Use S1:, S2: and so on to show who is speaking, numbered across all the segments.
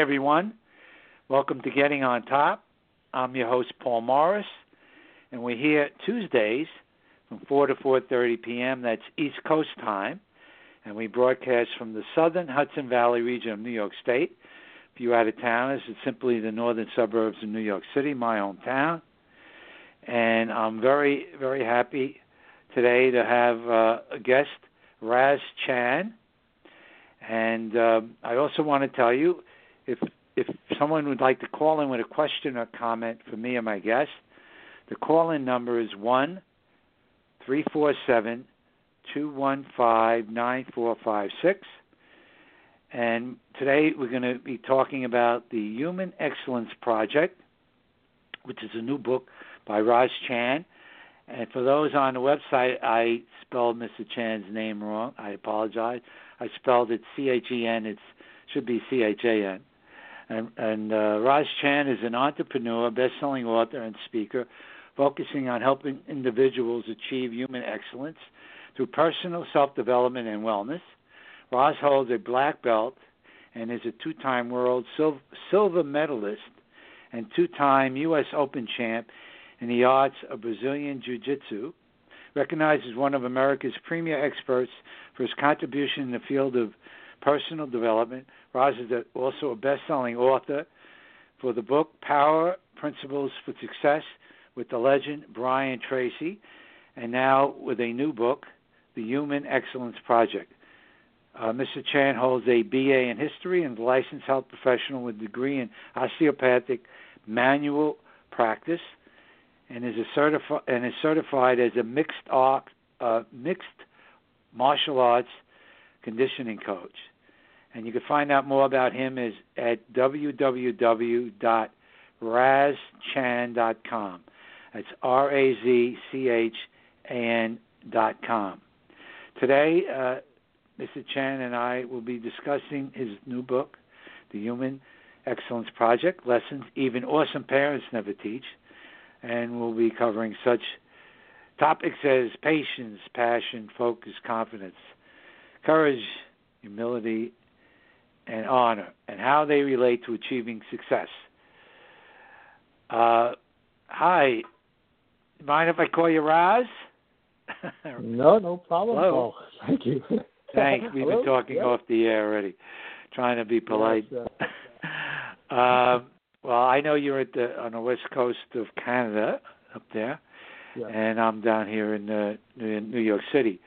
S1: Everyone. Welcome to Getting on Top. I'm your host, Paul Morris, and we're here Tuesdays from 4 to 4:30 p.m. That's East Coast time, and we broadcast from the southern Hudson Valley region of New York State. If you're out of towners, it's simply the northern suburbs of New York City, my hometown. And I'm very, very happy today to have uh, a guest, Raz Chan. And uh, I also want to tell you if if someone would like to call in with a question or comment for me or my guest, the call in number is one three four seven two one five nine four five six. And today we're going to be talking about the Human Excellence Project, which is a new book by Raz Chan. And for those on the website, I spelled Mr. Chan's name wrong. I apologize. I spelled it C H E N. It should be C H A N. And, and uh, Raz Chan is an entrepreneur, best-selling author, and speaker, focusing on helping individuals achieve human excellence through personal self-development and wellness. Raz holds a black belt and is a two-time world sil- silver medalist and two-time U.S. Open champ in the arts of Brazilian Jiu-Jitsu. Recognized as one of America's premier experts for his contribution in the field of personal development. Raz is also a best-selling author for the book Power Principles for Success with the legend Brian Tracy, and now with a new book, The Human Excellence Project. Uh, Mr. Chan holds a BA in history and is a licensed health professional with a degree in osteopathic manual practice, and is certifi- and is certified as a mixed art, uh, mixed martial arts conditioning coach. And you can find out more about him is at www.razchan.com. That's R A Z C H A N dot com. Today, uh, Mr. Chan and I will be discussing his new book, The Human Excellence Project Lessons Even Awesome Parents Never Teach. And we'll be covering such topics as patience, passion, focus, confidence, courage, humility, and honor, and how they relate to achieving success. Uh, hi, mind if I call you Raz?
S2: No, no problem.
S1: Hello.
S2: Thank you.
S1: Thanks. We've been talking
S2: Yeah.
S1: off the air already, trying to be polite.
S2: Yes, uh,
S1: um, well, I know you're at the on the west coast of Canada, up there,
S2: yeah.
S1: and I'm down here in, uh, in New York City.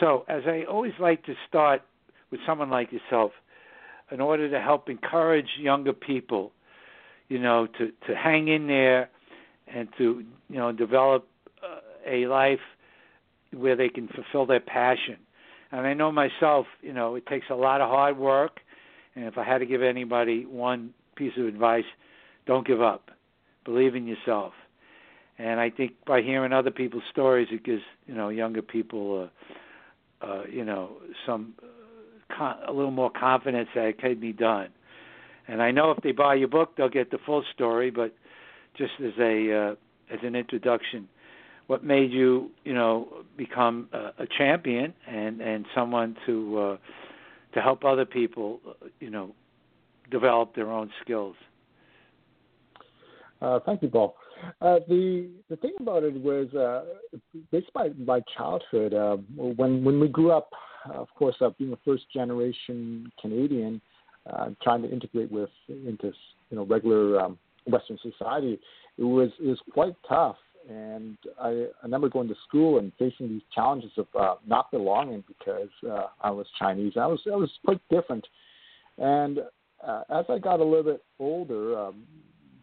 S1: So, as I always like to start with someone like yourself, in order to help encourage younger people, you know, to to hang in there and to you know develop uh, a life where they can fulfill their passion. And I know myself, you know, it takes a lot of hard work. And if I had to give anybody one piece of advice, don't give up. Believe in yourself. And I think by hearing other people's stories, it gives you know younger people, uh, uh, you know, some a little more confidence that it could be done. And I know if they buy your book, they'll get the full story. But just as a uh, as an introduction, what made you, you know, become a, a champion and and someone to uh, to help other people, uh, you know, develop their own skills.
S2: Uh, thank you, Paul. Uh, the the thing about it was uh, based by my childhood. Uh, when when we grew up, of course, uh, being a first generation Canadian, uh, trying to integrate with into you know regular um, Western society, it was it was quite tough. And I, I remember going to school and facing these challenges of uh, not belonging because uh, I was Chinese. I was I was quite different. And uh, as I got a little bit older, um,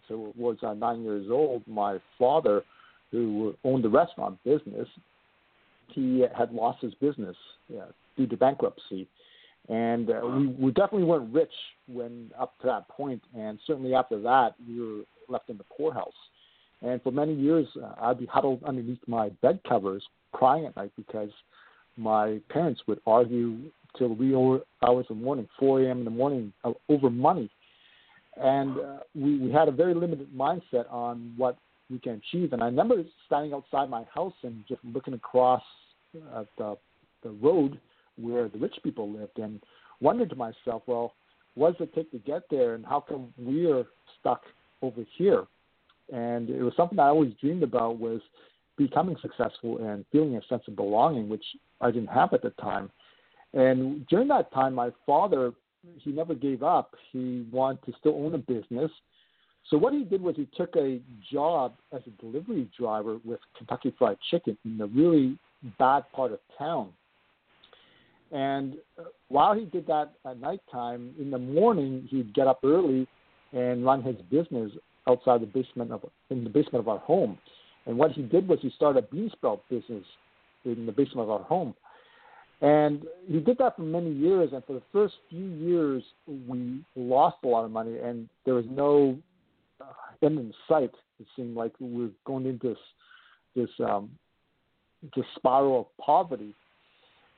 S2: so was uh, nine years old, my father, who owned the restaurant business, he had lost his business yeah, due to bankruptcy. And uh, we, we definitely weren't rich when up to that point, and certainly after that, we were left in the poorhouse. And for many years, uh, I'd be huddled underneath my bed covers, crying at night because my parents would argue till wee hours of the morning, 4 a.m. in the morning, uh, over money. And uh, we, we had a very limited mindset on what we can achieve. And I remember standing outside my house and just looking across at the, the road where the rich people lived and wondered to myself, well, what does it take to get there and how come we're stuck over here? And it was something I always dreamed about was becoming successful and feeling a sense of belonging, which I didn't have at the time. And during that time, my father, he never gave up. He wanted to still own a business. So what he did was he took a job as a delivery driver with Kentucky Fried Chicken in a really bad part of town. And while he did that at nighttime, in the morning he'd get up early and run his business outside the basement of in the basement of our home. And what he did was he started a bean sprout business in the basement of our home. And he did that for many years. And for the first few years, we lost a lot of money, and there was no uh, end in sight. It seemed like we were going into this this um, this spiral of poverty.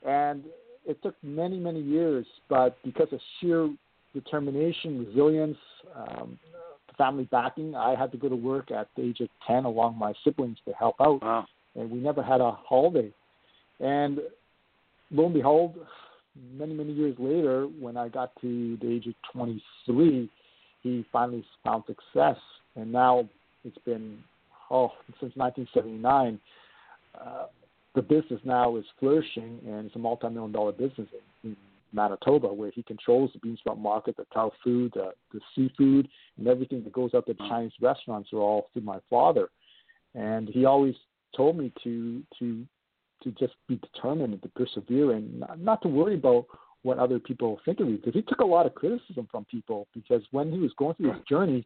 S2: And it took many many years, but because of sheer determination, resilience, um, family backing, I had to go to work at the age of ten along my siblings to help out.
S1: Wow.
S2: And we never had a holiday. And lo and behold, many, many years later, when I got to the age of 23, he finally found success. And now it's been, oh, since 1979, uh, the business now is flourishing and it's a multi million dollar business in, in Manitoba where he controls the bean sprout market, the cow food, the, the seafood, and everything that goes out to Chinese restaurants are all through my father. And he always told me to to to just be determined and to persevere and not, not to worry about what other people think of you because he took a lot of criticism from people because when he was going through his journey,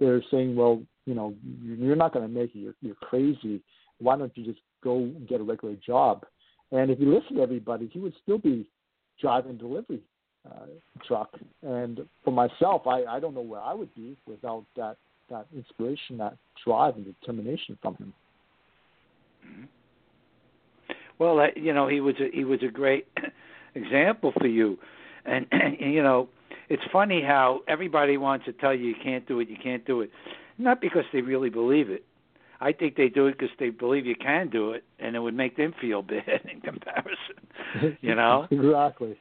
S2: they're saying, well, you know, you're not going to make it. You're, you're crazy. Why don't you just go get a regular job? And if you listen to everybody, he would still be driving delivery uh, truck. And for myself, I, I don't know where I would be without that that inspiration, that drive, and determination from him.
S1: Mm-hmm. Well, uh, you know, he was a, he was a great example for you, and, and you know, it's funny how everybody wants to tell you you can't do it, you can't do it, not because they really believe it. I think they do it because they believe you can do it, and it would make them feel bad in comparison. You know
S2: exactly.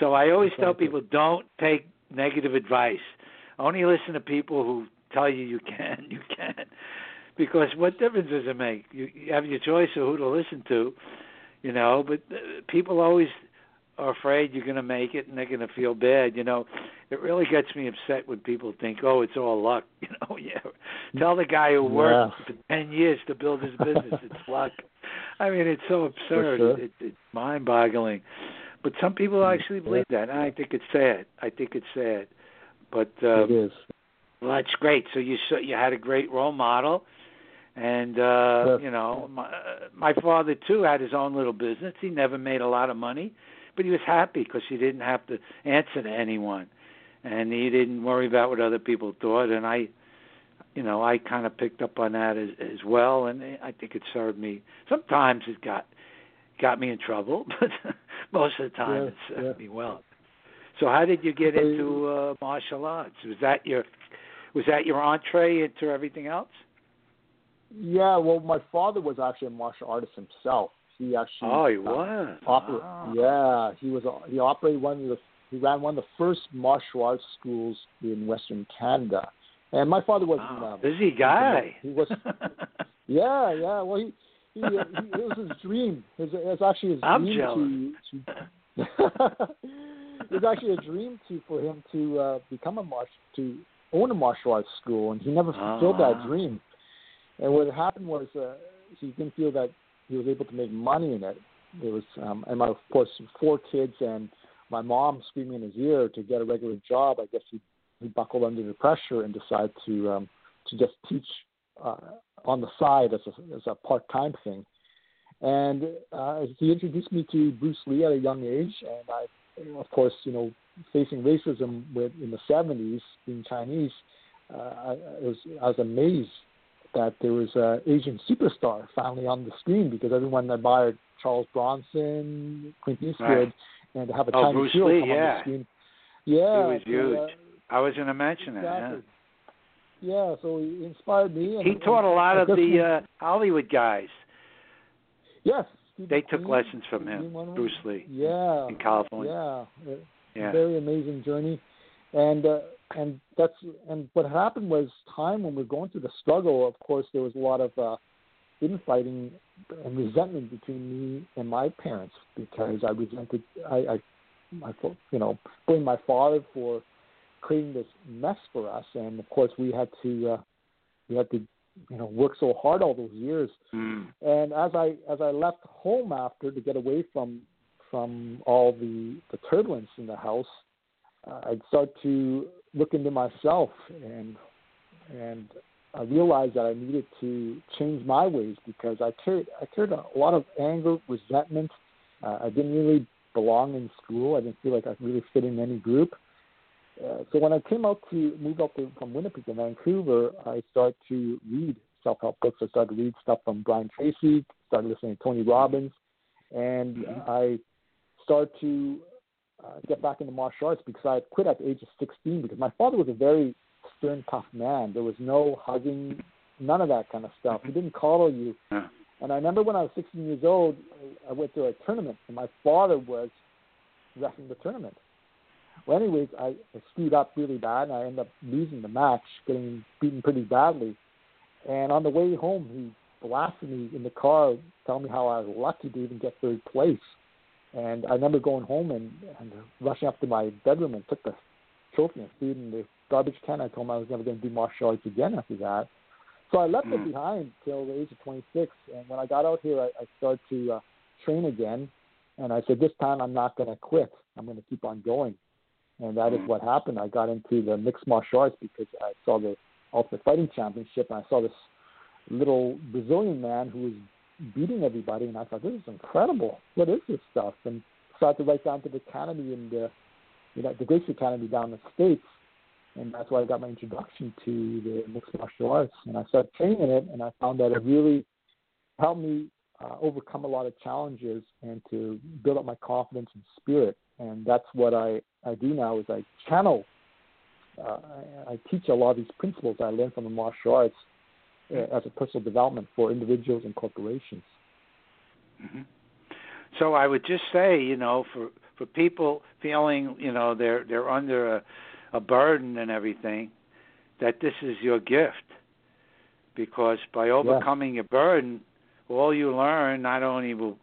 S1: So I always exactly. tell people don't take negative advice. Only listen to people who tell you you can, you can because what difference does it make? You, you have your choice of who to listen to, you know. But uh, people always are afraid you're going to make it and they're going to feel bad. You know, it really gets me upset when people think, "Oh, it's all luck." You know, yeah. Tell the guy who worked yeah. for ten years to build his business, it's luck. I mean, it's so absurd.
S2: Sure.
S1: It, it's mind-boggling. But some people actually believe yeah. that, and I think it's sad. I think it's sad. But uh,
S2: it is.
S1: Well, that's great. So you so you had a great role model and uh, you know, my, my father too had his own little business. He never made a lot of money, but he was happy because he didn't have to answer to anyone, and he didn't worry about what other people thought. And I, you know, I kind of picked up on that as, as well, and I think it served me. Sometimes it got got me in trouble, but most of the time
S2: yeah,
S1: it served
S2: yeah.
S1: me well. So, how did you get into uh, martial arts? Was that your was that your entree into everything else?
S2: Yeah, well, my father was actually a martial artist himself. He actually.
S1: Oh, he
S2: uh,
S1: was.
S2: Oper-
S1: oh.
S2: Yeah, he was. He operated one of the. He ran one of the first martial arts schools in Western Canada, and my father was.
S1: Wow.
S2: Um,
S1: Busy guy.
S2: He was. yeah, yeah. Well, he. He, uh, he, it was his dream. It was, it was actually his
S1: I'm
S2: dream
S1: jealous.
S2: to. to it was actually a dream to for him to uh, become a martial to own a martial arts school, and he never fulfilled that dream. And what happened was uh, he didn't feel that he was able to make money in it. There was, um, and my of course four kids and my mom screaming in his ear to get a regular job. I guess he he buckled under the pressure and decided to um, to just teach uh, on the side as a as a part time thing. And uh, he introduced me to Bruce Lee at a young age, and I, of course, you know, facing racism with in the '70s, being Chinese, uh, I, was I was amazed that there was a Asian superstar finally on the screen because everyone admired Charles Bronson, Clint Eastwood,
S1: Right.
S2: And to have a
S1: Oh, Bruce Lee, yeah.
S2: Yeah,
S1: He was huge.
S2: uh,
S1: I was going to mention it. Yeah.
S2: Yeah, so he inspired me. And,
S1: He taught a lot of the uh, Hollywood guys.
S2: yes,
S1: They took lessons from him. Bruce Lee,
S2: Yeah,
S1: in California.
S2: yeah,
S1: Yeah.
S2: very amazing journey and uh, and that's and what happened was time when we we're going through the struggle of course there was a lot of uh infighting and resentment between me and my parents because i resented i i I thought, you know blame my father for creating this mess for us and of course we had to uh we had to you know work so hard all those years
S1: Mm.
S2: and as I as I left home after to get away from from all the the turbulence in the house, uh, I'd start to look into myself and and I realized that I needed to change my ways because I carried I carried a lot of anger, resentment. Uh, I didn't really belong in school. I didn't feel like I really fit in any group. Uh, so when I came out to move up to, from Winnipeg to Vancouver, I started to read self-help books. I started to read stuff from Brian Tracy, started listening to Tony Robbins, and
S1: Mhm.
S2: I started to uh, get back into martial arts because I had quit at the age of 16 because my father was a very stern, tough man. There was no hugging, none of that kind of stuff. He didn't coddle you.
S1: Yeah.
S2: And I remember when I was 16 years old, I went to a tournament, and my father was refing the tournament. Well, anyways, I, I screwed up really bad, and I ended up losing the match, getting beaten pretty badly. And on the way home, he blasted me in the car, telling me how I was lucky to even get third place. And I remember going home and, and rushing up to my bedroom and took the trophy and threw it in the garbage can. I told him I was never going to do martial arts again after that. So I left it
S1: Mm.
S2: behind till the age of 26. And when I got out here, I, I started to uh, train again. And I said, this time I'm not going to quit. I'm going to keep on going. And that is
S1: Mm.
S2: what happened. I got into the mixed martial arts because I saw the Ultimate Fighting Championship and I saw this little Brazilian man who was beating everybody. And I thought, this is incredible. What is this stuff? And started to write down to the academy and the, you know, the Gracie Academy down in the States and that's why I got my introduction to the mixed martial arts. And I started training in it, and I found that it really helped me uh, overcome a lot of challenges and to build up my confidence and spirit. And that's what I I do now is I channel. Uh, I, I teach a lot of these principles I learned from the martial arts uh, as a personal development for individuals and corporations.
S1: hmm So I would just say, you know, for for people feeling, you know, they're they're under a, a burden and everything, that this is your gift, because by overcoming your burden, all you learn not only will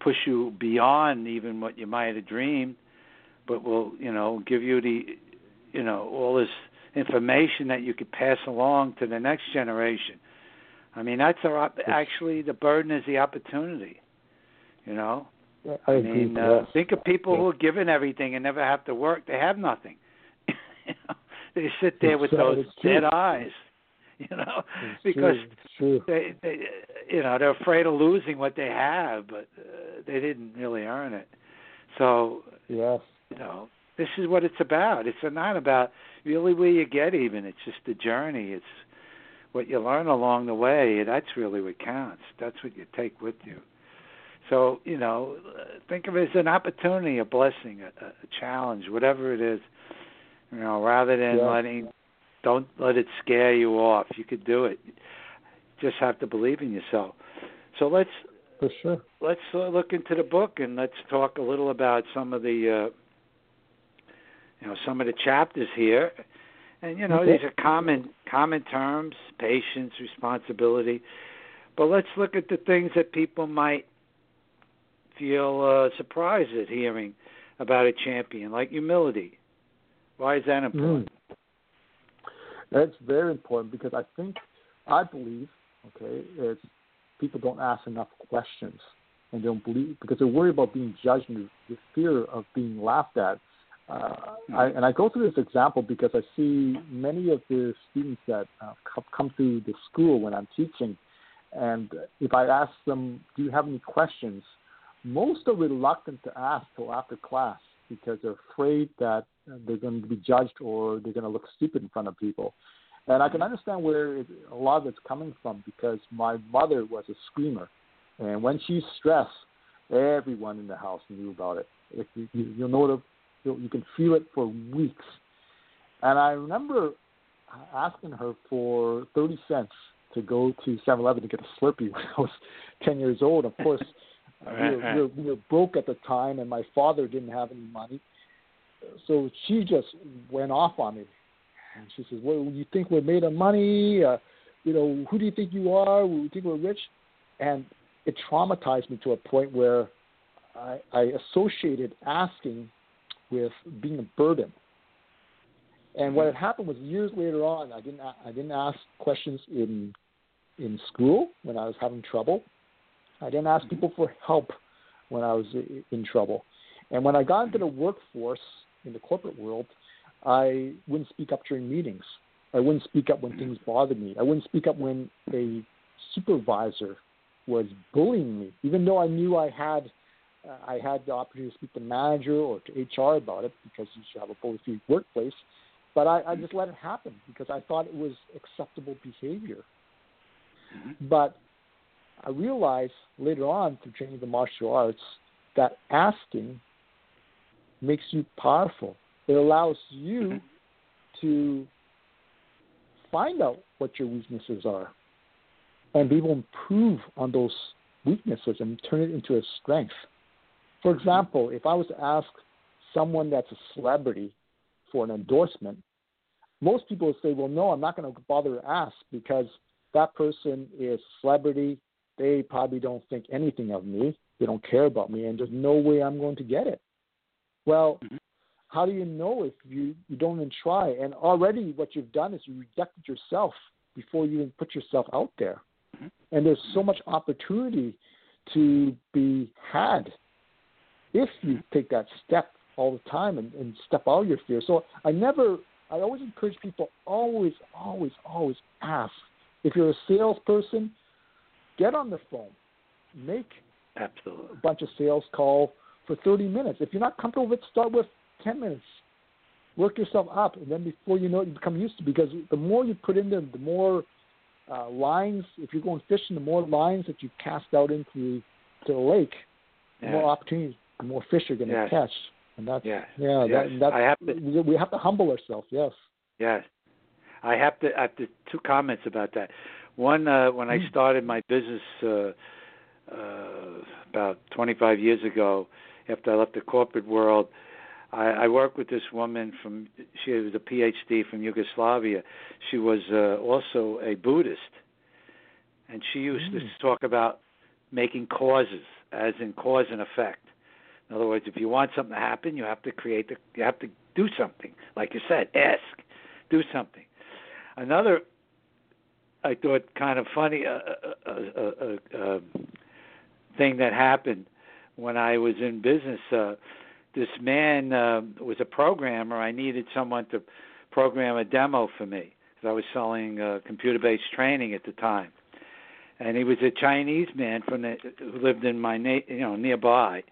S1: push you beyond even what you might have dreamed, but will, you know, give you the, you know, all this information that you could pass along to the next generation. I mean, that's our op- actually the burden is the opportunity. You know,
S2: Yeah, I,
S1: I mean, uh, think of people who are given everything and never have to work. They have nothing. they sit there with
S2: It's,
S1: those dead eyes. You know,
S2: It's
S1: because
S2: true. True.
S1: they, they, you know, they're afraid of losing what they have, but uh, they didn't really earn it. So,
S2: Yes.
S1: you know, this is what it's about. It's not about really where you get even. It's just the journey. It's what you learn along the way. That's really what counts. That's what you take with you. So, you know, uh, think of it as an opportunity, a blessing, a, a challenge, whatever it is. You know, rather than
S2: Yeah.
S1: letting, don't let it scare you off. You could do it. Just have to believe in yourself. So let's
S2: For sure.
S1: let's uh, look into the book and let's talk a little about some of the uh, you know some of the chapters here and you know
S2: Okay.
S1: these are common common terms patience responsibility but let's look at the things that people might feel uh, surprised at hearing about a champion like humility why is that important
S2: Mm. That's very important because I think, I believe, okay, it's people don't ask enough questions and they don't believe because they're worried about being judged and the fear of being laughed at. Uh, I, and I go through this example because I see many of the students that uh, come through the school when I'm teaching, and if I ask them, "Do you have any questions?" most are reluctant to ask till after class because they're afraid that they're going to be judged or they're going to look stupid in front of people. And I can mm-hmm. understand where it, a lot of it's coming from because my mother was a screamer, and when she's stressed, everyone in the house knew about it. If you, you you'll know it, you'll, you can feel it for weeks. And I remember asking her for thirty cents to go to 7-Eleven to get a Slurpee when I was ten years old. Of course, we, were, we, were, we were broke at the time, and my father didn't have any money. So she just went off on me, and she says, "Well, you think we're made of money? Uh, you know, who do you think you are? We think we're rich?" And it traumatized me to a point where I, I associated asking with being a burden. And what had happened was years later on, I didn't I didn't ask questions in in school when I was having trouble. I didn't ask people for help when I was in trouble. And when I got into the workforce in the corporate world, I wouldn't speak up during meetings. I wouldn't speak up when things bothered me. I wouldn't speak up when a supervisor was bullying me, even though I knew I had uh, I had the opportunity to speak to the manager or to HR about it because you should have a bully-free workplace. But I, I just let it happen because I thought it was acceptable behavior. But I realized later on through training the martial arts that asking makes you powerful. It allows you mm-hmm. to find out what your weaknesses are and be able to improve on those weaknesses and turn it into a strength. For example, if I was to ask someone that's a celebrity for an endorsement, most people would say, Well, no, I'm not going to bother to ask because that person is celebrity, they probably don't think anything of me. They don't care about me, and there's no way I'm going to get it. Well, mm-hmm. how do you know if you, you don't even try? And already what you've done is you rejected yourself before you even put yourself out there. Mm-hmm. And there's so much opportunity to be had if you mm-hmm. take that step all the time and, and step out of your fear. So I never, I always encourage people always, always, always ask. If you're a salesperson, get on the phone, make
S1: Absolutely.
S2: a bunch of sales call for 30 minutes. If you're not comfortable with it, start with 10 minutes. Work yourself up, and then before you know it, you become used to. It because the more you put in there, the more uh, lines. If you're going fishing, the more lines that you cast out into to the lake, the more opportunities, the more fish you're going to
S1: yes.
S2: catch. And that's
S1: yes.
S2: yeah,
S1: yes.
S2: That, that's
S1: I have to,
S2: we have to humble ourselves. Yes.
S1: Yes. I have to. I have to, two comments about that. One, uh, when I hmm. started my business uh, uh, about 25 years ago, after I left the corporate world, I, I worked with this woman from. She was a PhD from Yugoslavia. She was uh, also a Buddhist, and she used mm. to talk about making causes, as in cause and effect. In other words, if you want something to happen, you have to create the. You have to do something, like you said, ask, do something. Another I thought kind of funny uh, uh, uh, uh, thing that happened when I was in business. Uh, this man uh, was a programmer. I needed someone to program a demo for me because I was selling uh, computer-based training at the time. And he was a Chinese man from the, who lived in my na- you know nearby.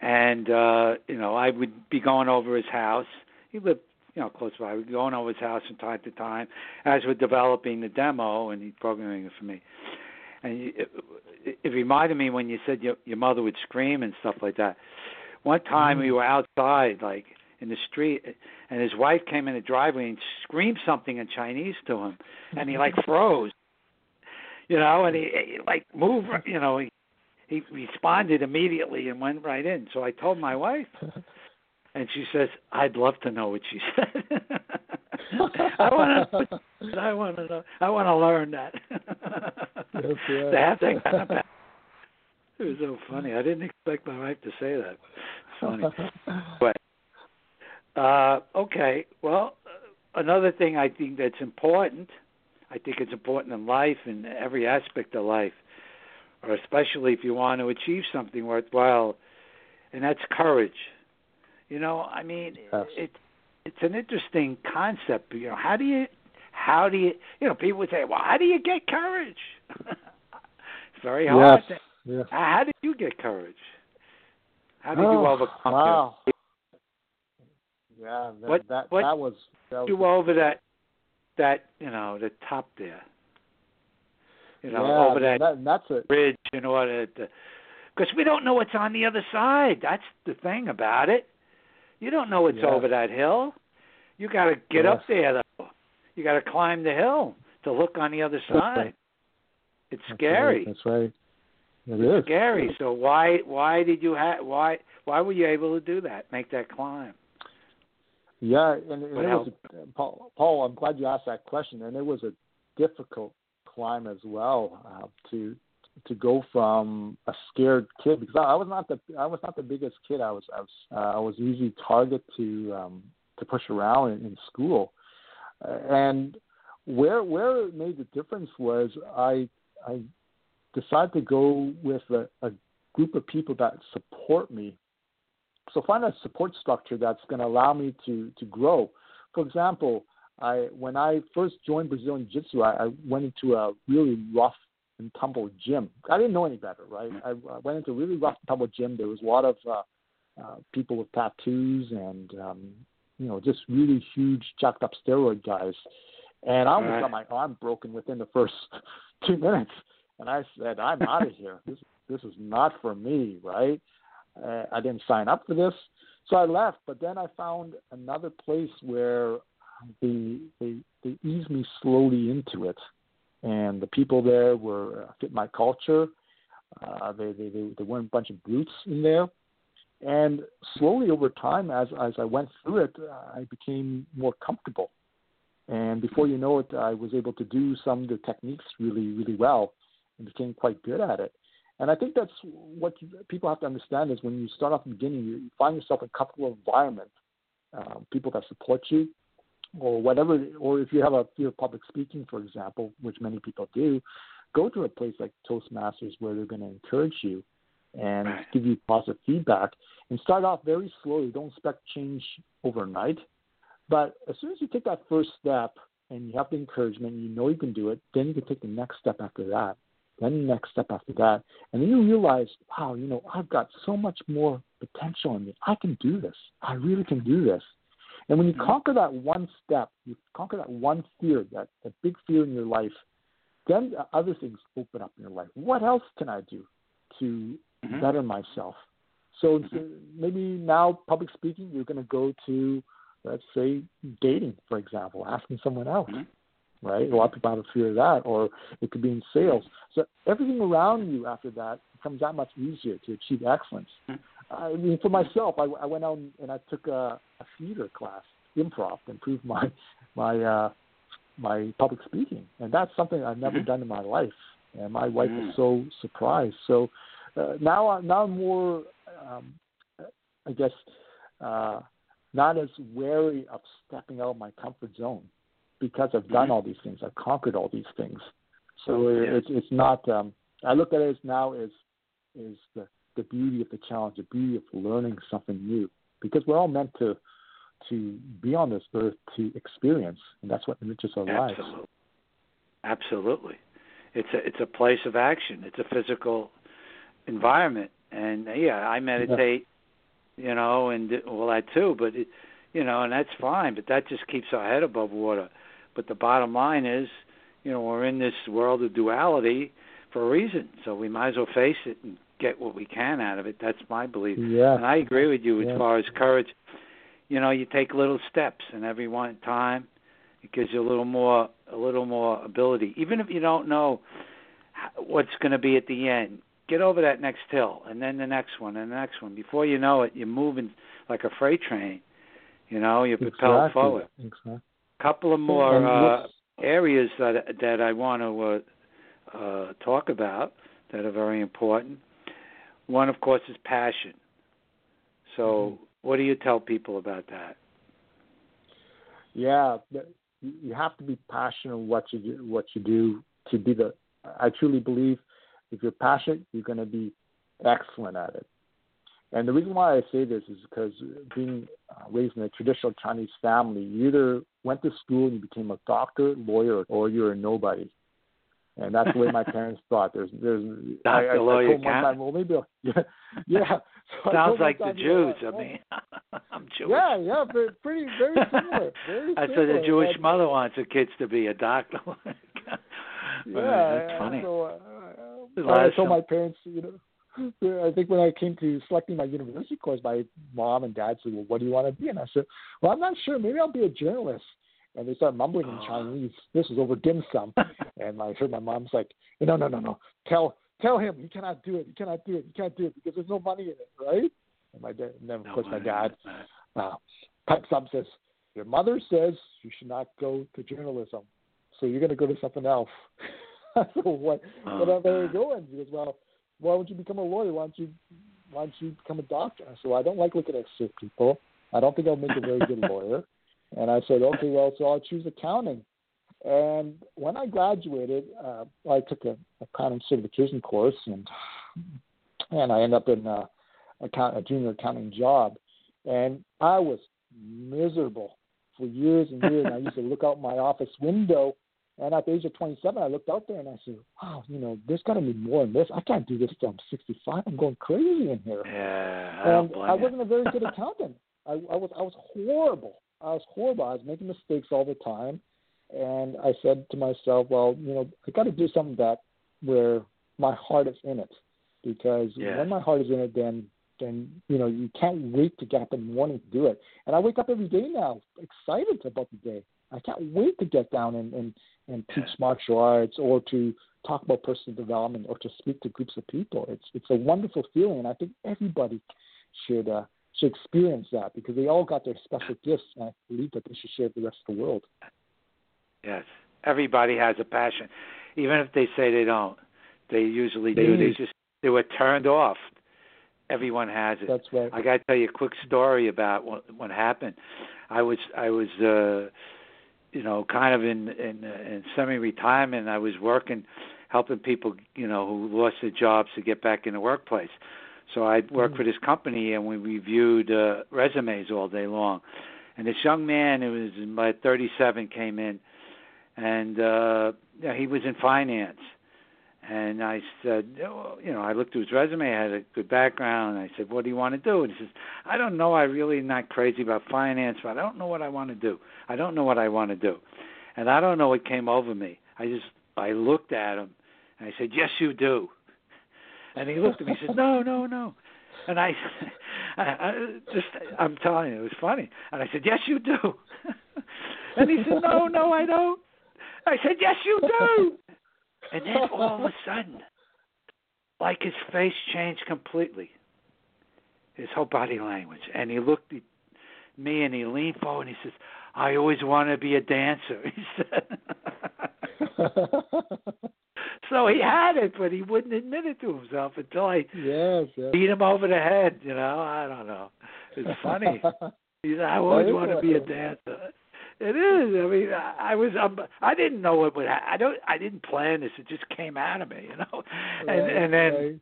S1: And uh, you know, I would be going over his house. He lived you know, close by. We'd go over his house from time to time as we're developing the demo, and he's programming it for me. And it, it reminded me when you said your your mother would scream and stuff like that. One time mm-hmm. we were outside, like in the street, and his wife came in the driveway and screamed something in Chinese to him, and he like froze, you know, and he, he like moved, you know, he he responded immediately and went right in. So I told my wife. And she says, "I'd love to know what she said. I want to. I want to know. I want to learn that.
S2: Yes, yeah.
S1: that thing kind of. It was so funny. I didn't expect my wife to say that. It's funny. but uh, okay, well, another thing I think that's important. I think it's important in life in every aspect of life, or especially if you want to achieve something worthwhile, and that's courage. You know, I mean,
S2: Yes.
S1: it's it's an interesting concept. You know, how do you how do you you know people would say, well, how do you get courage? it's very hard.
S2: Yes.
S1: to-
S2: Yes.
S1: How did you get courage? How did you
S2: Oh,
S1: overcome your-
S2: Wow. Yeah, that
S1: What-
S2: that,
S1: what
S2: that was that
S1: you
S2: was,
S1: over that that you know the top there. You know,
S2: yeah,
S1: over that
S2: that that's it.
S1: bridge in order to because we don't know what's on the other side. That's the thing about it. You don't know what's over that hill. You got to get up there though. You got to climb the hill to look on the other side.
S2: right.
S1: It's
S2: That's
S1: scary.
S2: Right. That's right. It
S1: it's
S2: is.
S1: scary. So why why did you have why why were you able to do that? Make that climb?
S2: Yeah, and, and it was a, Paul, Paul. I'm glad you asked that question, and it was a difficult climb as well uh, to to go from a scared kid because I, I was not the I was not the biggest kid. I was I was uh, I was easy target to um, to push around in, in school, uh, and where where it made the difference was I I decided to go with a, a group of people that support me so find a support structure that's going to allow me to to grow. For example, I when I first joined Brazilian Jiu-Jitsu, I, I went into a really rough and tumble gym. I didn't know any better, right? I, I went into a really rough and tumble gym. There was a lot of uh, uh, people with tattoos and um, you know just really huge, jacked up steroid guys. And I almost
S1: Right.
S2: got my arm broken within the first two minutes. And I said, I'm out of here. This this is not for me, right? Uh, I didn't sign up for this, so I left. But then I found another place where they they they eased me slowly into it, and the people there were uh, fit my culture. Uh, they, they they they weren't a bunch of brutes in there, and slowly over time, as as I went through it, uh, I became more comfortable. And before you know it, I was able to do some of the techniques really really well, and became quite good at it. And I think that's what people have to understand is when you start off the beginning, you find yourself in a comfortable environment, um, people that support you, or whatever. Or if you have a fear of public speaking, for example, which many people do, go to a place like Toastmasters where they're going to encourage you and
S1: Right.
S2: give you positive feedback. And start off very slowly. Don't expect change overnight. But as soon as you take that first step and you have the encouragement, you know you can do it, then you can take the next step after that then the next step after that. And then you realize, wow, you know, I've got so much more potential in me. I can do this. I really can do this. And when you conquer that one step, you conquer that one fear, that, that big fear in your life, then other things open up in your life. What else can I do to
S1: Mhm.
S2: better myself? So it's- maybe now public speaking, you're going to go to, let's say, dating, for example, asking someone out
S1: Mhm.
S2: right? A lot of people have a fear of that, or it could be in sales. So everything around you after that becomes that much easier to achieve excellence. I mean, for myself, I, I went out and I took a, a theater class, improv, to improve my my uh, my public speaking, and that's something I've never
S1: Mhm.
S2: done in my life. And my wife
S1: Mm.
S2: was so surprised. So uh, now, I- now I'm more, um, I guess, uh, not as wary of stepping out of my comfort zone because I've done
S1: Mhm.
S2: all these things. I've conquered all these things. So
S1: Yeah.
S2: it's it's not. Um, I look at it as now as is the the beauty of the challenge, the beauty of learning something new, because we're all meant to to be on this earth to experience, and that's what enriches our lives.
S1: Absolutely. Absolutely. It's a it's a place of action. It's a physical environment, and uh, yeah, I meditate, you know, and well that too. But it, you know, and that's fine. But that just keeps our head above water. But the bottom line is, you know, we're in this world of duality for a reason. So we might as well face it and get what we can out of it. That's my belief.
S2: Yeah.
S1: And I agree with you as
S2: Yeah.
S1: far as courage. You know, you take little steps, and every one time it gives you a little more, a little more ability. Even if you don't know what's going to be at the end, get over that next hill, and then the next one, and the next one. Before you know it, you're moving like a freight train. You know, you're propelled forward.
S2: Exactly.
S1: couple of more uh, areas that that I want to uh, uh, talk about that are very important. One, of course, is passion. So,
S2: Mm-hmm.
S1: what do you tell people about that?
S2: Yeah, you have to be passionate in what you do, what you do to be the. I truly believe if you're passionate, you're going to be excellent at it. And the reason why I say this is because being uh, raised in a traditional Chinese family, you either went to school and you became a doctor, lawyer, or you're a nobody. And that's the way my parents thought. There's, there's.
S1: Doctor,
S2: I, I, I told one time, well, maybe, I'll, yeah, yeah. So
S1: Sounds like the
S2: time,
S1: Jews. I mean, I'm Jewish.
S2: Yeah, yeah, very, pretty, very similar. Very
S1: That's what
S2: similar.
S1: the Jewish
S2: And-
S1: mother wants her kids to be a doctor.
S2: Yeah,
S1: that's funny.
S2: So, uh,
S1: There's a lot
S2: I told my parents, you know, I think when I came to selecting my university course, my mom and dad said, "Well, what do you want to be?" And I said, "Well, I'm not sure. Maybe I'll be a journalist." And they started mumbling in
S1: Oh.
S2: Chinese. This was over dim sum, and I heard my mom's like, "No, no, no, no. Tell, tell him you cannot do it. You cannot do it. You can't do it because there's no money in it, right?" And my dad, and then of
S1: No
S2: course my dad uh, pipes up says, "Your mother says you should not go to journalism, so you're going to go to something else." so what?
S1: Oh,
S2: what are they
S1: God.
S2: going?" He goes, "Well, why don't you become a lawyer? Why don't you, why don't you become a doctor?" I said, "I don't like looking at sick people. I don't think I'll make a very good lawyer." And I said, "Okay, well, so I'll choose accounting." And when I graduated, uh, I took a accounting certification course, and and I ended up in a, account, a junior accounting job, and I was miserable for years and years. and I used to look out my office window, and at the age of 27, I looked out there and I said, "Wow, you know, there's got to be more than this. I can't do this till I'm 65. I'm going crazy in here."
S1: Yeah, I
S2: and I wasn't a very good accountant. I, I was I was horrible. I was horrible. I was making mistakes all the time, and I said to myself, well, you know, I got to do something that where my heart is in it, because
S1: Yeah.
S2: when my heart is in it, then then you know you can't wait to get up in the morning to do it. And I wake up every day now excited about the day. I can't wait to get down and and, and teach martial arts or to talk about personal development or to speak to groups of people. It's it's a wonderful feeling, and I think everybody should uh, should experience that because they all got their special gifts, and I believe that they should share with the rest of the world.
S1: Yes, everybody has a passion, even if they say they don't. They usually do. They
S2: They-
S1: just they were turned off. Everyone has it.
S2: That's right.
S1: I got to tell you a quick story about what what happened. I was I was uh you know kind of in in in semi retirement. I was working helping people you know who lost their jobs to get back in the workplace. So I worked
S2: Mm.
S1: for this company and we reviewed uh, resumes all day long. And this young man who was my 37 came in and uh he was in finance. And I said, oh, you know, I looked at his resume, had a good background, and I said, what do you want to do? And he says, I don't know. I really am not crazy about finance, but I don't know what I want to do. I don't know what I want to do. And I don't know what came over me. I just, I looked at him, and I said, yes, you do. And he looked at me and said, no, no, no. And I, I, I just, I'm telling you, it was funny. And I said, yes, you do. and he said, no, no, I don't. I said, yes, you do. And then all of a sudden, like his face changed completely, his whole body language. And he looked at me and he leaned forward and he says, I always wanted to be a dancer. He said. So he had it, but he wouldn't admit it to himself until I
S2: yes, yes.
S1: beat him over the head. You know, I don't know. It's funny. He said, I always want to be a dancer. It is. I mean, I, I was. Um, I didn't know it would. Ha- I don't. I didn't plan this. It just came out of me. You know. And
S2: Right,
S1: and then
S2: right.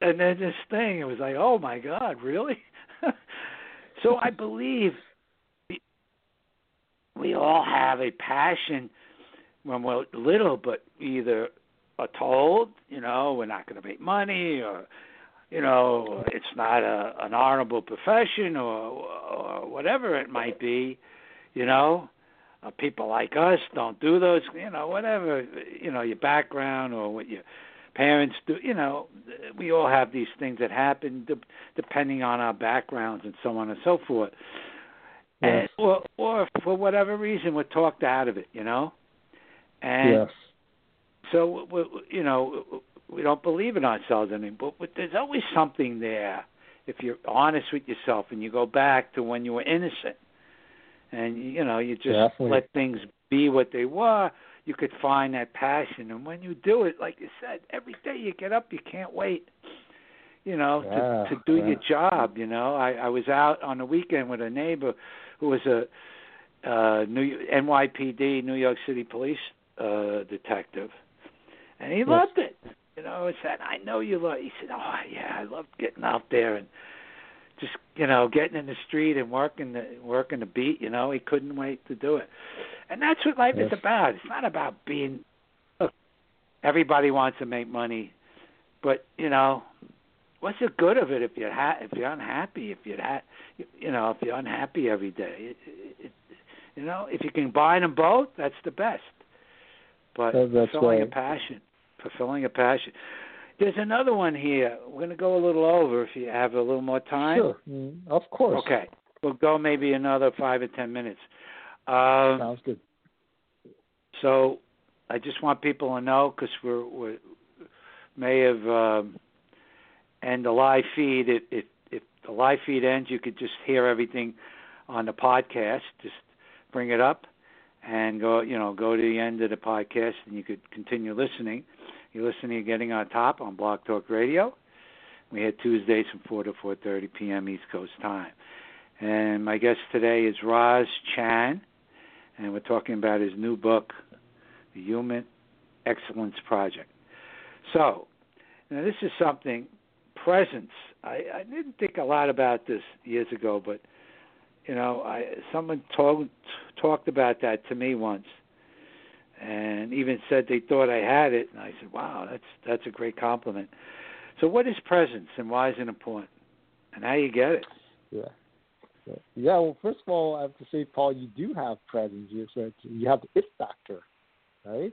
S1: and then this thing. It was like, oh my God, really? so I believe we, we all have a passion when we're little, but either are told, you know, we're not going to make money, or you know, it's not a an honorable profession, or or whatever it might be, you know. Uh, people like us don't do those, you know, whatever, you know, your background or what your parents do, you know, we all have these things that happen de- depending on our backgrounds and so on and so forth. And, or, or for whatever reason, we're talked out of it, you know. And
S2: yes.
S1: So we, you know we don't believe in ourselves anymore. But there's always something there if you're honest with yourself and you go back to when you were innocent, and you know you just
S2: Definitely.
S1: let things be what they were. You could find that passion, and when you do it, like you said, every day you get up, you can't wait. You know,
S2: Yeah,
S1: to to do
S2: yeah.
S1: your job. You know, I I was out on the weekend with a neighbor who was a uh, New NYPD, New York City Police uh, detective, and he
S2: Yes.
S1: loved it. You know, he said, "I know you love." He said, "Oh yeah, I love getting out there and just you know getting in the street and working the working the beat. You know, he couldn't wait to do it, and that's what life is about. It's not about being. Look, everybody wants to make money, but you know, what's the good of it if you're ha- if you're unhappy? If you're ha- you know, if you're unhappy every day, it, it, it, you know, if you can combine them both, that's the best. But
S2: That- that's
S1: fulfilling a
S2: right.
S1: passion, fulfilling a passion. There's another one here. We're going to go a little over if you have a little more time.
S2: Sure, mm, of course.
S1: Okay. We'll go maybe another five or ten minutes. Um,
S2: Sounds good.
S1: so I just want people to know because we're, we may have um, end the live feed. If, if if the live feed ends, you could just hear everything on the podcast. Just bring it up and go. You know, go to the end of the podcast, and you could continue listening. You're listening to Getting on Top on Blog Talk Radio. We had Tuesdays from 4 to 4:30 p.m. East Coast time. And my guest today is Raz Chan, and we're talking about his new book, The Human Excellence Project. So, now this is something presence. I, I didn't think a lot about this years ago, but you know, I someone talked talked about that to me once, and even said they thought I had it, and I said, "Wow, that's that's a great compliment." So, what is presence, and why is it important, and how you get it?
S2: Yeah. Yeah. Well, first of all, I have to say, Paul, you do have presence. You said you have the it factor, right?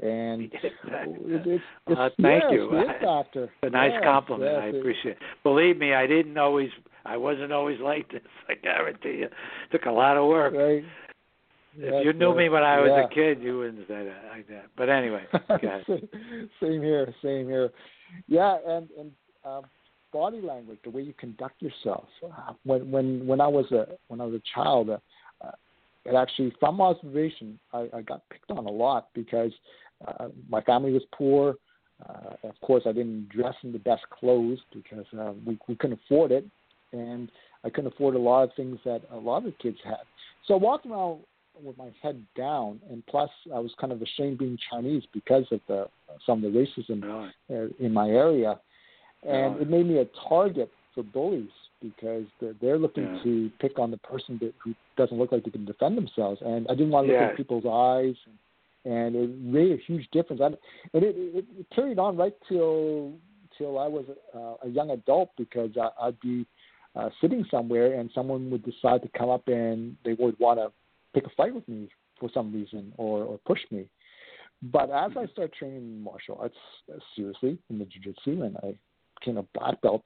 S2: And it, it's, it's,
S1: Uh, thank
S2: yes,
S1: you.
S2: The it factor.
S1: It's a nice compliment.
S2: yes,
S1: I appreciate it. Believe me, I didn't always. I wasn't always like this. I guarantee you. It took a lot of work.
S2: Right.
S1: If you knew me when I was
S2: yeah.
S1: a kid, you wouldn't say that like that. But anyway,
S2: same here, same here. Yeah, and and um, body language, the way you conduct yourself. Uh, When when when I was a when I was a child, uh, uh, it actually from observation, I, I got picked on a lot because uh, my family was poor. Uh, of course, I didn't dress in the best clothes because uh, we we couldn't afford it, and I couldn't afford a lot of things that a lot of the kids had. So I walked around with my head down, and plus I was kind of ashamed being Chinese because of the some of the racism
S1: Really?
S2: uh, in my area, and it made me a target for bullies because they're, they're looking
S1: Yeah.
S2: to pick on the person that, who doesn't look like they can defend themselves, and I didn't want to look at people's eyes, and, and it made a huge difference. I, and it, it, it carried on right till till I was uh, a young adult because I, I'd be uh, sitting somewhere and someone would decide to come up and they would want to pick a fight with me for some reason or, or push me. But as I started training martial arts uh, seriously in the jiu-jitsu and I became a black belt,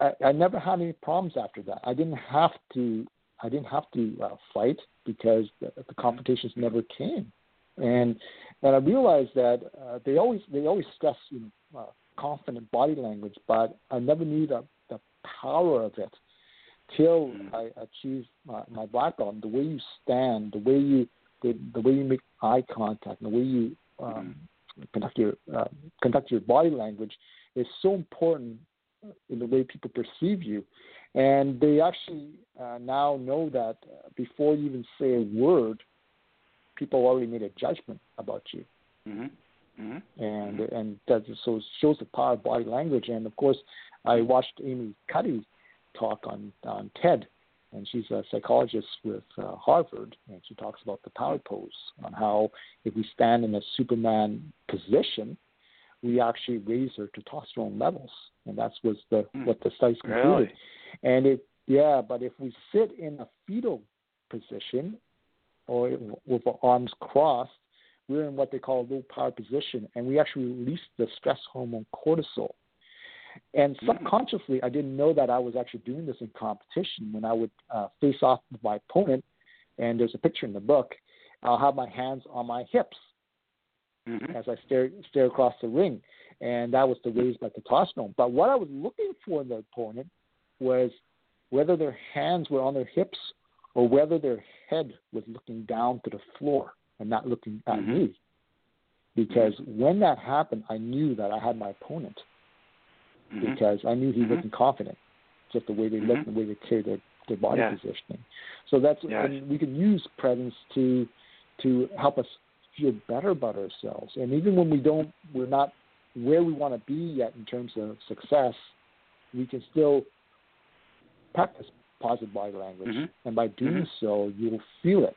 S2: I, I never had any problems after that. I didn't have to. I didn't have to uh, fight because the, the competitions never came, and and I realized that uh, they always they always stress you know uh, confident body language, but I never knew the power of it till I achieved my, my black belt. The way you stand, the way you the, the way you make eye contact, the way you um, conduct your uh, conduct your body language is so important in the way people perceive you. And they actually uh, now know that before you even say a word, people already made a judgment about you
S1: Mhm. Mhm.
S2: and and that so shows the power of body language. And of course, I watched Amy Cuddy talk on on TED, and she's a psychologist with uh, Harvard, and she talks about the power pose on how if we stand in a Superman position, we actually raise our testosterone levels, and that's was the
S1: Hmm.
S2: what the studies concluded.
S1: Really?
S2: And it yeah, but if we sit in a fetal position or with our arms crossed, we're in what they call a low power position, and we actually release the stress hormone cortisol. And subconsciously, I didn't know that I was actually doing this in competition. When I would uh, face off with my opponent, and there's a picture in the book, I'll have my hands on my hips
S1: Mhm.
S2: as I stare stare across the ring, and that was to raise my testosterone. But what I was looking for in the opponent was whether their hands were on their hips or whether their head was looking down to the floor and not looking at
S1: Mhm.
S2: me. Because when that happened, I knew that I had my opponent
S1: Mhm.
S2: because I knew he
S1: Mhm.
S2: wasn't confident. Just the way they looked,
S1: Mhm.
S2: the way they carried their their body
S1: Yeah.
S2: positioning. So that's
S1: Yes.
S2: and we can use presence to to help us feel better about ourselves. And even when we don't, we're not where we want to be yet in terms of success, we can still practice positive body language.
S1: Mhm.
S2: And by doing
S1: Mhm.
S2: so, you'll feel it.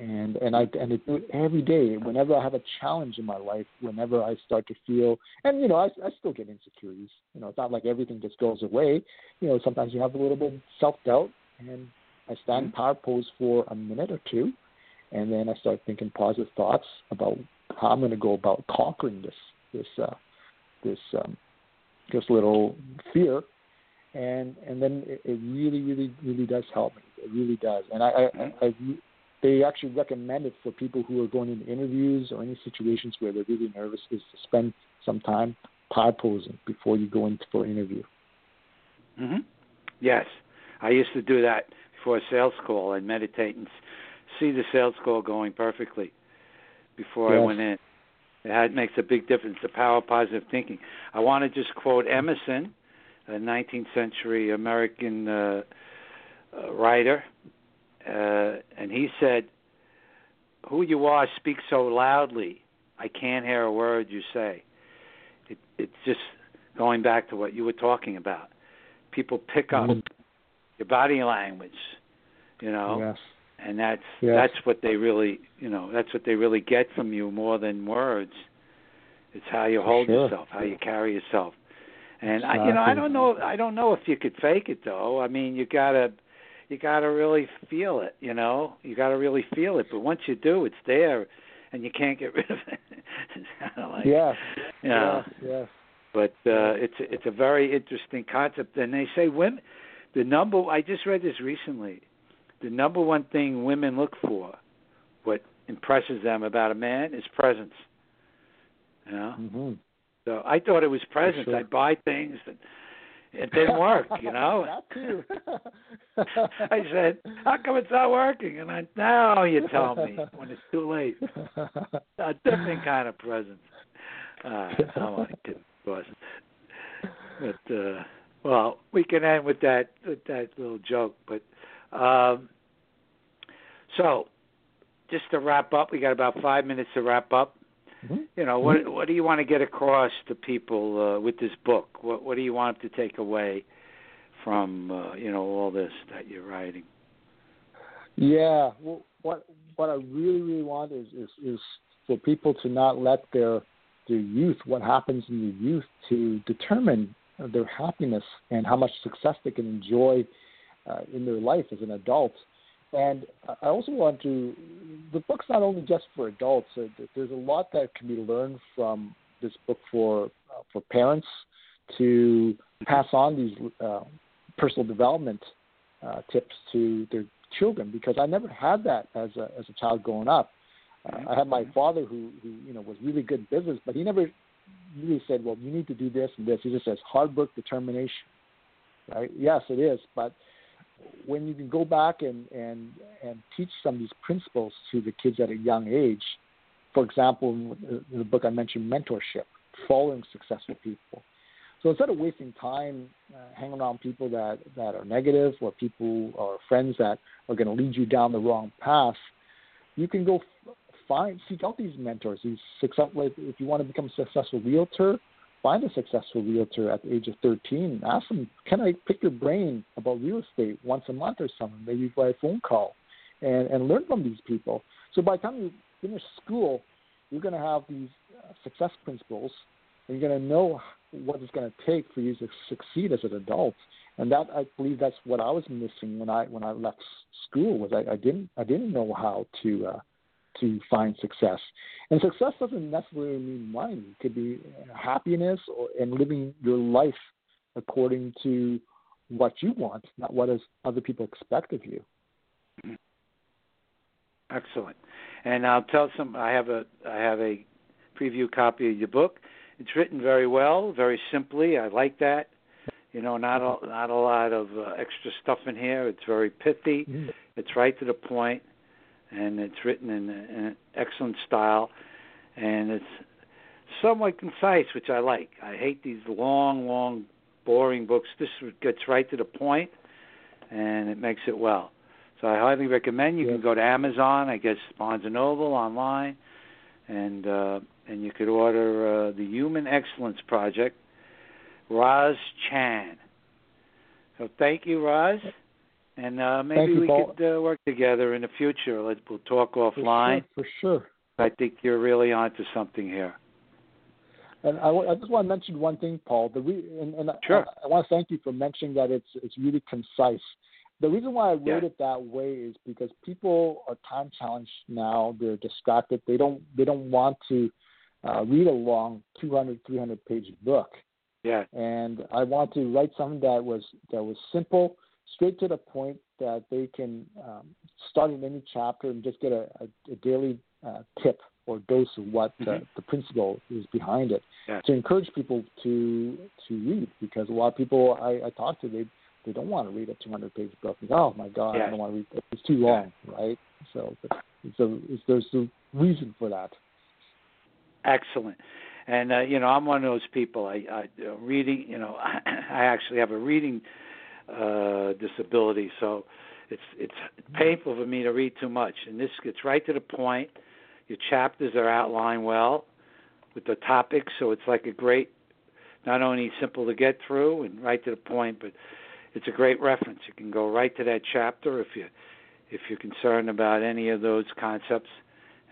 S2: And and I and I do it every day. Whenever I have a challenge in my life, whenever I start to feel, and you know, I, I still get insecurities. You know, it's not like everything just goes away. You know, sometimes you have a little bit of self doubt, and I stand in power pose for a minute or two, and then I start thinking positive thoughts about how I'm going to go about conquering this this uh, this um, this little fear, and and then it, it really really really does help me. It really does, and I, I, I, I they actually recommend it for people who are going into interviews or any situations where they're really nervous is to spend some time power posing before you go in for an interview.
S1: hmm Yes, I used to do that before a sales call. I'd meditate and see the sales call going perfectly before I went in. It had, makes a big difference. The power of positive thinking. I want to just quote Emerson, a 19th century American uh, uh, writer, uh, and he said, "Who you are speaks so loudly, I can't hear a word you say." It, it's just going back to what you were talking about. People pick up
S2: Mhm.
S1: your body language, you know,
S2: Yes.
S1: and that's
S2: Yes.
S1: that's what they really, you know, that's what they really get from you more than words. It's how you hold
S2: sure.
S1: yourself, how you carry yourself. And I, you know, I don't know, I don't know if you could fake it though. I mean, you gotta, you gotta really feel it. You know, you gotta really feel it. But once you do, it's there, and you can't get rid of it. it's kind of like,
S2: Yes.
S1: you know.
S2: Yes.
S1: but uh, it's it's a very interesting concept. And they say women, the number I just read this recently, the number one thing women look for, what impresses them about a man is presence. You know,
S2: hmm
S1: so I thought it was presence.
S2: sure.
S1: I'd buy things and it didn't work. You know,
S2: that too.
S1: I said, "How come it's not working?" And I now you tell me when it's too late. A different kind of presence. Uh, I like it, of. But uh, well, we can end with that with that little joke. But um, so, just to wrap up, we got about five minutes to wrap up.
S2: Mhm.
S1: You know, what what do you want to get across to people uh, with this book? What what do you want to take away from uh, you know all this that you're writing?
S2: Yeah. Well, what what I really really want is is is for people to not let their their youth, what happens in your youth, to determine their happiness and how much success they can enjoy uh, in their life as an adult. And I also want to. The book's not only just for adults. Uh, There's a lot that can be learned from this book for uh, for parents to pass on these uh, personal development uh, tips to their children because I never had that as a as a child growing up. Uh, I had my father who who you know was really good in business, but he never really said, "Well, you need to do this and this." He just says hard work, determination. Right? Yes, it is, but when you can go back and and and teach some of these principles to the kids at a young age, for example, in the book I mentioned mentorship, following successful people. So instead of wasting time uh, hanging around people that that are negative or people or friends that are going to lead you down the wrong path, you can go find seek out these mentors. These successful. If you want to become a successful realtor, find a successful realtor at the age of 13. Ask them, can I pick your brain about real estate once a month or something, maybe by a phone call, and and learn from these people. So by the time you finish school, you're going to have these uh, success principles, and you're going to know what it's going to take for you to succeed as an adult. And that I believe that's what I was missing when I when I left school was I, I didn't I didn't know how to uh, to find success. And success doesn't necessarily mean money. It could be happiness or, and living your life according to what you want, not what is other people expect of you.
S1: Excellent. And I'll tell some. I have a I have a preview copy of your book. It's written very well, very simply. I like that. You know, not a not a lot of uh, extra stuff in here. It's very pithy. It's right to the point, and it's written in, in excellent style, and it's somewhat concise, which I like. I hate these long, long, boring books. This gets right to the point, and it makes it well. So I highly recommend. You
S2: Yeah.
S1: can go to Amazon, I guess Barnes and Noble online, and uh, and you could order uh, the Human Excellence Project, Raz Chan. So thank you, Raz, and uh, maybe
S2: you,
S1: we
S2: Paul.
S1: could uh, work together in the future. Let's we'll talk
S2: For
S1: offline.
S2: sure, for sure.
S1: I think you're really onto something here.
S2: And I, I just want to mention one thing, Paul. The re- and, and
S1: Sure.
S2: I, I want to thank you for mentioning that it's it's really concise. The reason why I wrote
S1: Yeah.
S2: it that way is because people are time challenged now. They're distracted. They don't they don't want to uh, read a long 200 300 page book.
S1: Yeah,
S2: And I want to write something that was that was simple, straight to the point, that they can um, start in any chapter and just get a, a, a daily uh, tip or dose of what the,
S1: Mhm.
S2: the principle is behind it
S1: Yeah.
S2: to encourage people to to read because a lot of people I, I talk to they they don't want to read a 200 page book. Like, oh my God,
S1: Yeah.
S2: I don't want to read it. It's too long, right? So it's a, it's, there's a reason for that.
S1: excellent. And uh, you know, I'm one of those people. I, I uh, reading. You know, I actually have a reading uh, disability, so it's it's painful for me to read too much. And this gets right to the point. Your chapters are outlined well with the topics, so it's like a great, not only simple to get through and right to the point, but it's a great reference. You can go right to that chapter if you if you're concerned about any of those concepts,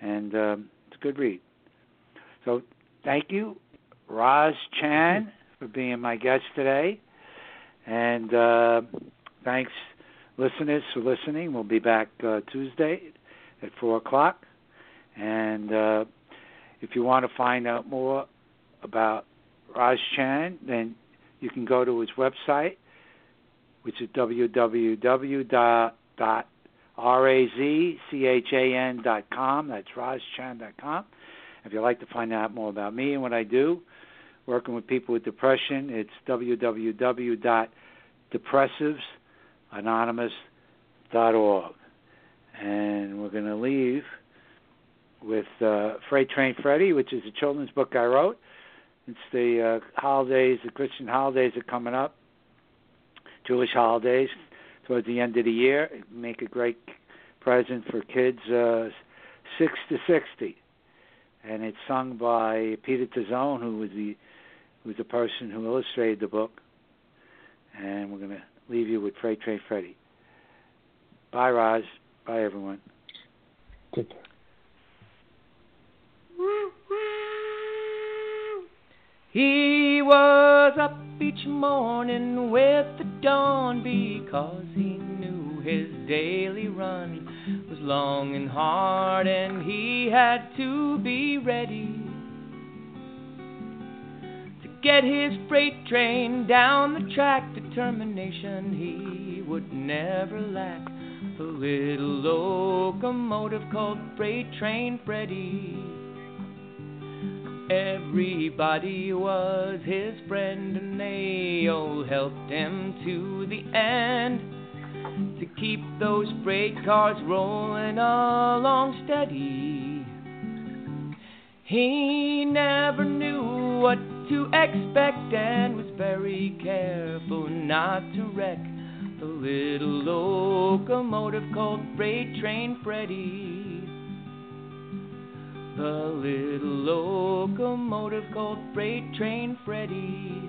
S1: and um, it's a good read. So thank you, Raz Chan, for being my guest today, and uh, thanks, listeners, for listening. We'll be back uh, Tuesday at four o'clock, and uh, if you want to find out more about Raz Chan, then you can go to his website, which is www.razchan.com. That's razchan.com. If you'd like to find out more about me and what I do, working with people with depression, it's www.depressivesanonymous.org. And we're going to leave with uh, Freight Train Freddy, which is a children's book I wrote. It's the uh, holidays, the Christian holidays are coming up, Jewish holidays towards the end of the year. Make a great present for kids uh, 6 to 60 and it's sung by Peter Tazzone, who was the who was the person who illustrated the book. And we're going to leave you with Freight Train Freddy. Bye, Raz. Bye, everyone.
S2: Take care.
S3: He was up each morning with the dawn because he knew his daily run was long and hard and he had to be ready to get his freight train down the track. Determination he would never lack. The little locomotive called Freight Train Freddy. Everybody was his friend, and they all helped him to the end to keep those freight cars rolling along steady. He never knew what to expect and was very careful not to wreck the little locomotive called Freight Train Freddy. The little locomotive called Freight Train Freddy.